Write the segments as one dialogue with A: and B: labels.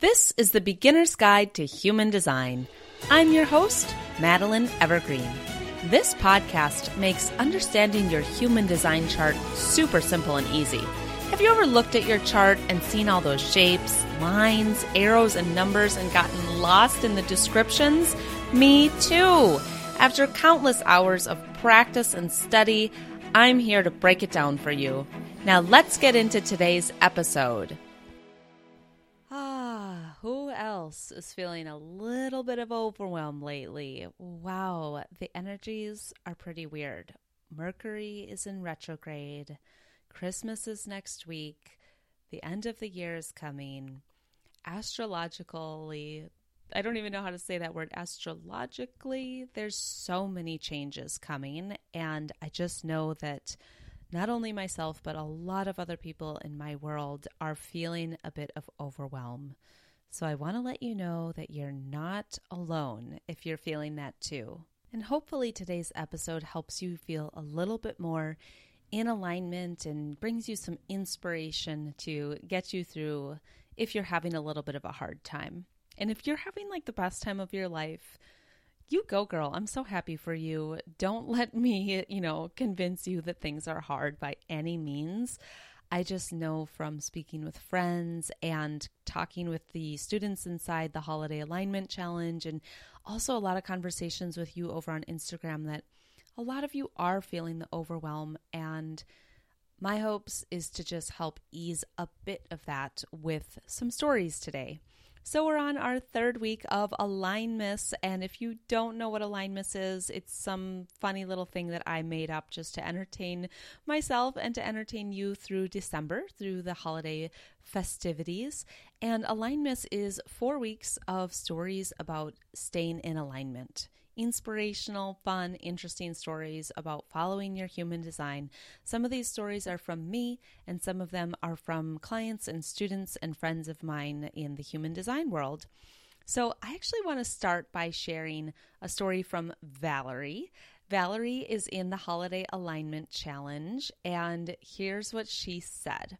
A: This is the Beginner's Guide to Human Design. I'm your host, Madeline Evergreen. This podcast makes understanding your human design chart super simple and easy. Have you ever looked at your chart and seen all those shapes, lines, arrows, and numbers and gotten lost in the descriptions? Me too. After countless hours of practice and study, I'm here to break it down for you. Now let's get into today's episode. Else is feeling a little bit of overwhelm lately? Wow, the energies are pretty weird. Mercury is in retrograde. Christmas is next week. The end of the year is coming. Astrologically, I don't even know how to say that word. Astrologically, there's so many changes coming. And I just know that not only myself, but a lot of other people in my world are feeling a bit of overwhelm. So I want to let you know that you're not alone if you're feeling that too. And hopefully today's episode helps you feel a little bit more in alignment and brings you some inspiration to get you through if you're having a little bit of a hard time. And if you're having like the best time of your life, you go, girl. I'm so happy for you. Don't let me, you know, convince you that things are hard by any means. I just know from speaking with friends and talking with the students inside the Holiday Alignment Challenge, and also a lot of conversations with you over on Instagram, that a lot of you are feeling the overwhelm. And my hopes is to just help ease a bit of that with some stories today. So, we're on our third week of Alignmas. And if you don't know what Alignmas is, it's some funny little thing that I made up just to entertain myself and to entertain you through December, through the holiday festivities. And Alignmas is four weeks of stories about staying in alignment inspirational, fun, interesting stories about following your human design. Some of these stories are from me, and some of them are from clients and students and friends of mine in the human design world. So, I actually want to start by sharing a story from Valerie. Valerie is in the Holiday Alignment Challenge, and here's what she said.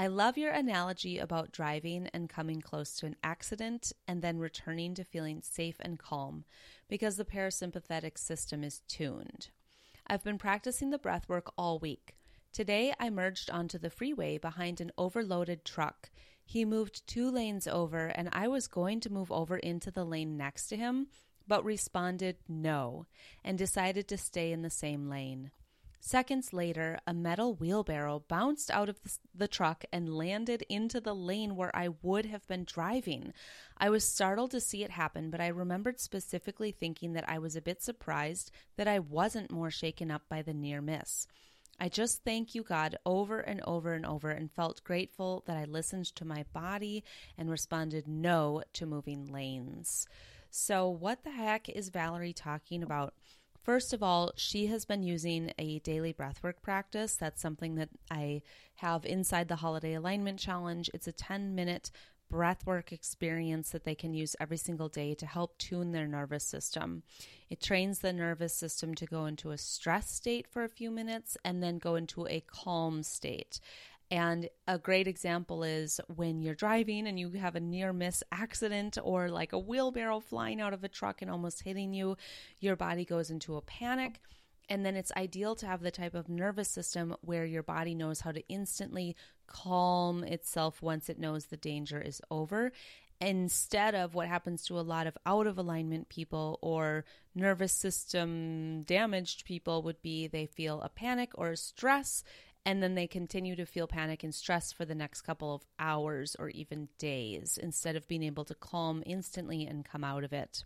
A: I love your analogy about driving and coming close to an accident and then returning to feeling safe and calm because the parasympathetic system is tuned. I've been practicing the breath work all week. Today, I merged onto the freeway behind an overloaded truck. He moved two lanes over, and I was going to move over into the lane next to him, but responded no and decided to stay in the same lane. Seconds later, a metal wheelbarrow bounced out of the truck and landed into the lane where I would have been driving. I was startled to see it happen, but I remembered specifically thinking that I was a bit surprised that I wasn't more shaken up by the near miss. I just thank you, God, over and over and over, and felt grateful that I listened to my body and responded no to moving lanes. So, what the heck is Valerie talking about? First of all, she has been using a daily breathwork practice. That's something that I have inside the Holiday Alignment Challenge. It's a 10 minute breathwork experience that they can use every single day to help tune their nervous system. It trains the nervous system to go into a stress state for a few minutes and then go into a calm state. And a great example is when you're driving and you have a near miss accident or like a wheelbarrow flying out of a truck and almost hitting you, your body goes into a panic. And then it's ideal to have the type of nervous system where your body knows how to instantly calm itself once it knows the danger is over. Instead of what happens to a lot of out of alignment people or nervous system damaged people, would be they feel a panic or a stress and then they continue to feel panic and stress for the next couple of hours or even days instead of being able to calm instantly and come out of it.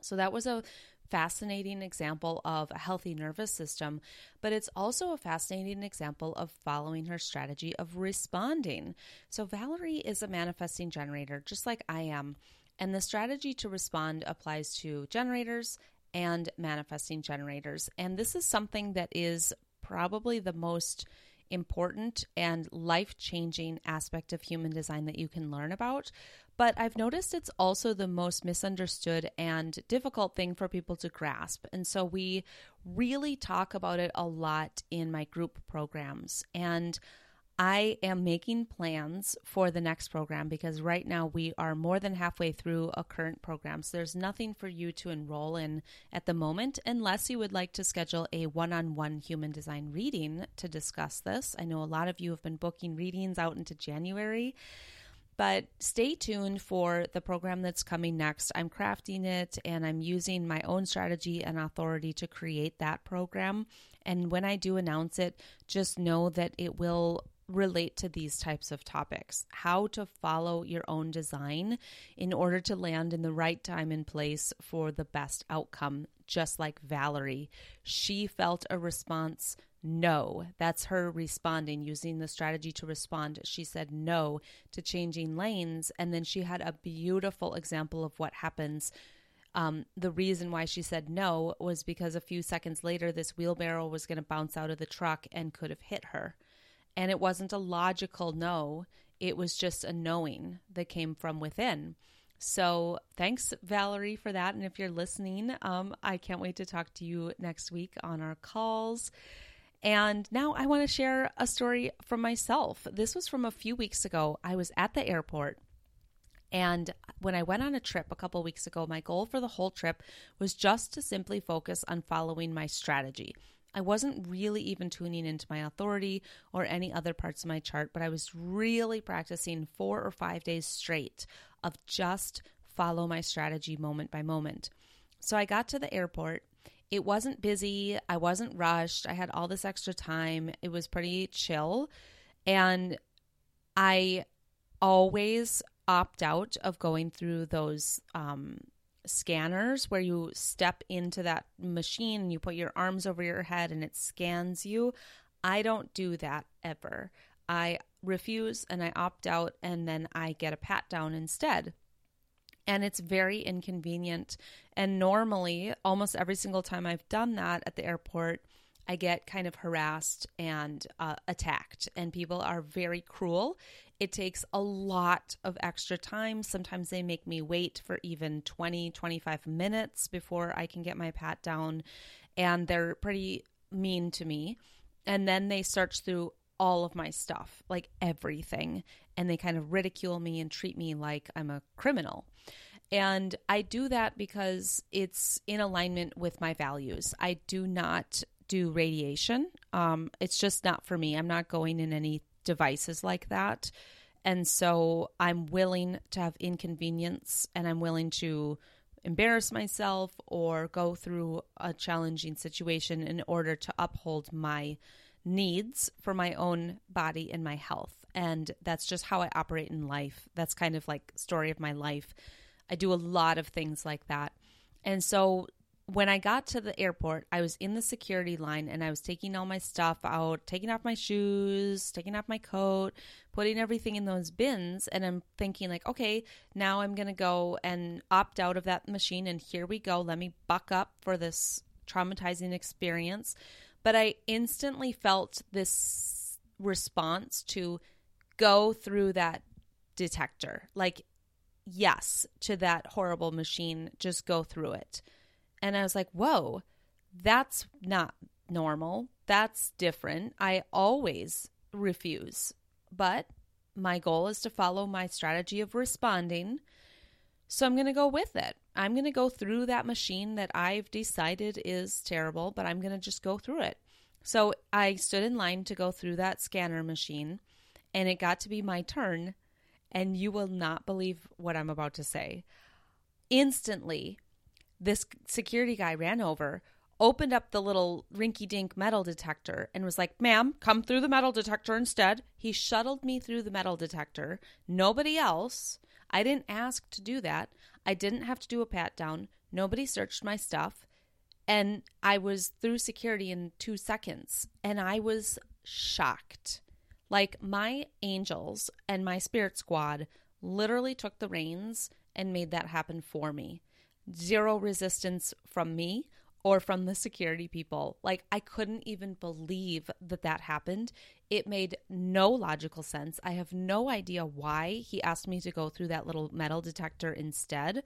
A: So that was a fascinating example of a healthy nervous system, but it's also a fascinating example of following her strategy of responding. So, Valerie is a manifesting generator, just like I am, and the strategy to respond applies to generators and manifesting generators. And this is something that is probably the most important and life changing aspect of human design that you can learn about. But I've noticed it's also the most misunderstood and difficult thing for people to grasp. And so we really talk about it a lot in my group programs. And I am making plans for the next program because right now we are more than halfway through a current program. So there's nothing for you to enroll in at the moment unless you would like to schedule a one on one human design reading to discuss this. I know a lot of you have been booking readings out into January. But stay tuned for the program that's coming next. I'm crafting it and I'm using my own strategy and authority to create that program. And when I do announce it, just know that it will relate to these types of topics how to follow your own design in order to land in the right time and place for the best outcome, just like Valerie. She felt a response no. That's her responding, using the strategy to respond. She said no to changing lanes. And then she had a beautiful example of what happens. Um, the reason why she said no was because a few seconds later, this wheelbarrow was going to bounce out of the truck and could have hit her. And it wasn't a logical no, it was just a knowing that came from within. So thanks, Valerie, for that. And if you're listening, um, I can't wait to talk to you next week on our calls. And now I want to share a story from myself. This was from a few weeks ago. I was at the airport. And when I went on a trip a couple weeks ago, my goal for the whole trip was just to simply focus on following my strategy. I wasn't really even tuning into my authority or any other parts of my chart, but I was really practicing four or five days straight of just follow my strategy moment by moment. So I got to the airport. It wasn't busy. I wasn't rushed. I had all this extra time. It was pretty chill. And I always opt out of going through those um, scanners where you step into that machine and you put your arms over your head and it scans you. I don't do that ever. I refuse and I opt out and then I get a pat down instead. And it's very inconvenient. And normally, almost every single time I've done that at the airport, I get kind of harassed and uh, attacked, and people are very cruel. It takes a lot of extra time. Sometimes they make me wait for even 20, 25 minutes before I can get my pat down, and they're pretty mean to me. And then they search through all of my stuff, like everything, and they kind of ridicule me and treat me like I'm a criminal. And I do that because it's in alignment with my values. I do not do radiation. Um, it's just not for me. I'm not going in any devices like that. And so I'm willing to have inconvenience and I'm willing to embarrass myself or go through a challenging situation in order to uphold my needs for my own body and my health. And that's just how I operate in life. That's kind of like story of my life. I do a lot of things like that. And so when I got to the airport, I was in the security line and I was taking all my stuff out, taking off my shoes, taking off my coat, putting everything in those bins. And I'm thinking, like, okay, now I'm going to go and opt out of that machine. And here we go. Let me buck up for this traumatizing experience. But I instantly felt this response to go through that detector. Like, yes, to that horrible machine, just go through it and I was like, whoa, that's not normal. That's different. I always refuse. But my goal is to follow my strategy of responding. So I'm going to go with it. I'm going to go through that machine that I've decided is terrible, but I'm going to just go through it. So I stood in line to go through that scanner machine, and it got to be my turn. And you will not believe what I'm about to say. Instantly, this security guy ran over, opened up the little rinky dink metal detector, and was like, Ma'am, come through the metal detector instead. He shuttled me through the metal detector. Nobody else. I didn't ask to do that. I didn't have to do a pat down. Nobody searched my stuff. And I was through security in two seconds. And I was shocked. Like my angels and my spirit squad literally took the reins and made that happen for me zero resistance from me or from the security people. Like, I couldn't even believe that that happened. It made no logical sense. I have no idea why he asked me to go through that little metal detector instead.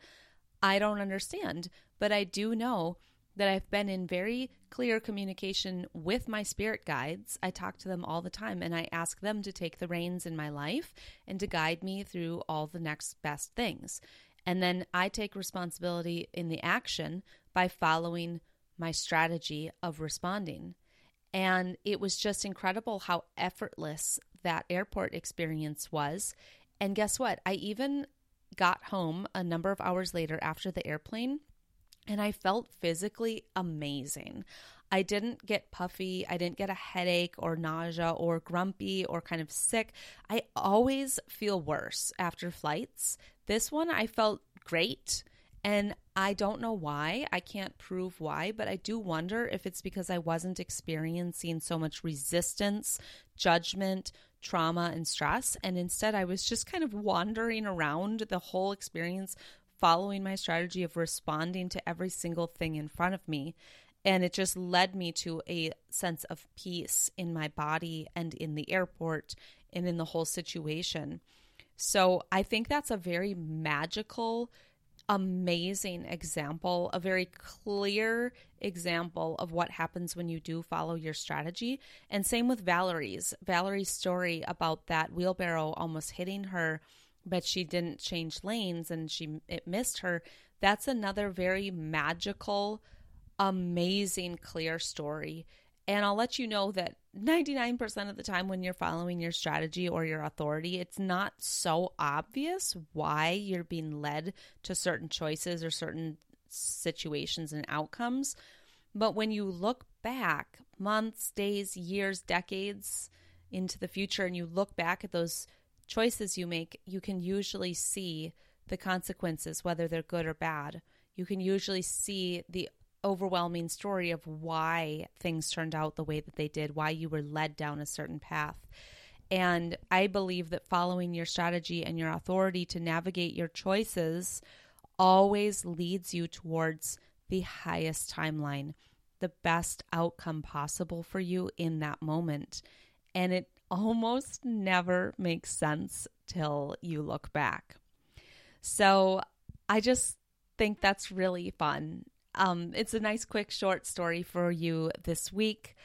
A: I don't understand, but I do know that I've been in very clear communication with my spirit guides. I talk to them all the time and I ask them to take the reins in my life and to guide me through all the next best things. And then I take responsibility in the action by following my strategy of responding. And it was just incredible how effortless that airport experience was. And guess what? I even got home a number of hours later after the airplane and I felt physically amazing. I didn't get puffy. I didn't get a headache or nausea or grumpy or kind of sick. I always feel worse after flights. This one, I felt great. And I don't know why. I can't prove why, but I do wonder if it's because I wasn't experiencing so much resistance, judgment, trauma, and stress. And instead, I was just kind of wandering around the whole experience, following my strategy of responding to every single thing in front of me. And it just led me to a sense of peace in my body and in the airport and in the whole situation. So I think that's a very magical, amazing example, a very clear example of what happens when you do follow your strategy. And same with Valerie's. Valerie's story about that wheelbarrow almost hitting her, but she didn't change lanes and she it missed her. That's another very magical, amazing, clear story. And I'll let you know that 99% of the time when you're following your strategy or your authority, it's not so obvious why you're being led to certain choices or certain situations and outcomes. But when you look back months, days, years, decades into the future and you look back at those choices you make, you can usually see the consequences, whether they're good or bad. You can usually see the overwhelming story of why things turned out the way that they did, why you were led down a certain path. And I believe that following your strategy and your authority to navigate your choices always leads you towards the highest timeline, the best outcome possible for you in that moment. And it almost never makes sense till you look back. So I just think that's really fun um, it's a nice, quick, short story for you this week.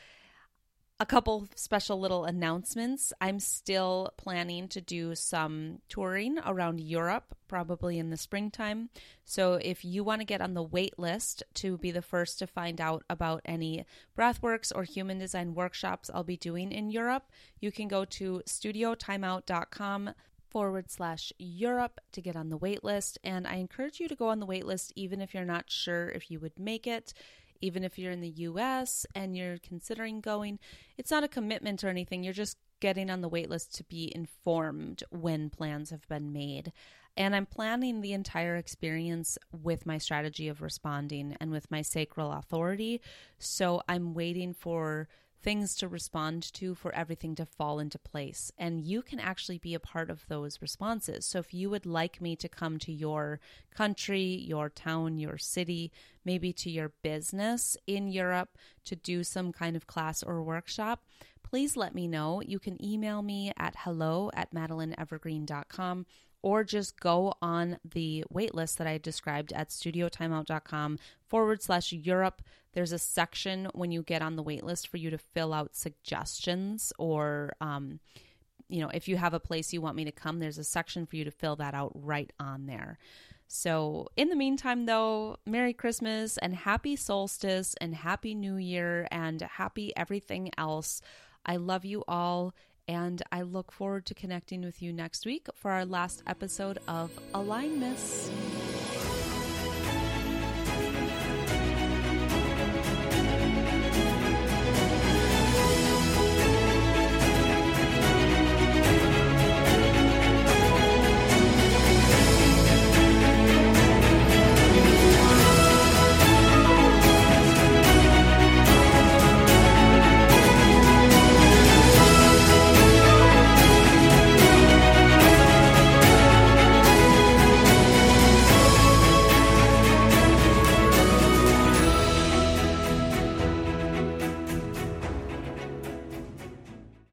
A: A couple special little announcements. I'm still planning to do some touring around Europe, probably in the springtime. So, if you want to get on the wait list to be the first to find out about any breathworks or human design workshops I'll be doing in Europe, you can go to studiotimeout.com forward slash Europe to get on the wait list. And I encourage you to go on the wait list even if you're not sure if you would make it, even if you're in the US and you're considering going. It's not a commitment or anything. You're just getting on the wait list to be informed when plans have been made. And I'm planning the entire experience with my strategy of responding and with my sacral authority. So I'm waiting for things to respond to for everything to fall into place. And you can actually be a part of those responses. So if you would like me to come to your country, your town, your city, maybe to your business in Europe to do some kind of class or workshop, please let me know. You can email me at hello at madelineevergreen.com or just go on the waitlist that I described at studiotimeout.com forward slash Europe. There's a section when you get on the waitlist for you to fill out suggestions or, um, you know, if you have a place you want me to come, there's a section for you to fill that out right on there. So, in the meantime, though, Merry Christmas and Happy Solstice and Happy New Year and Happy everything else. I love you all and I look forward to connecting with you next week for our last episode of Alignmas.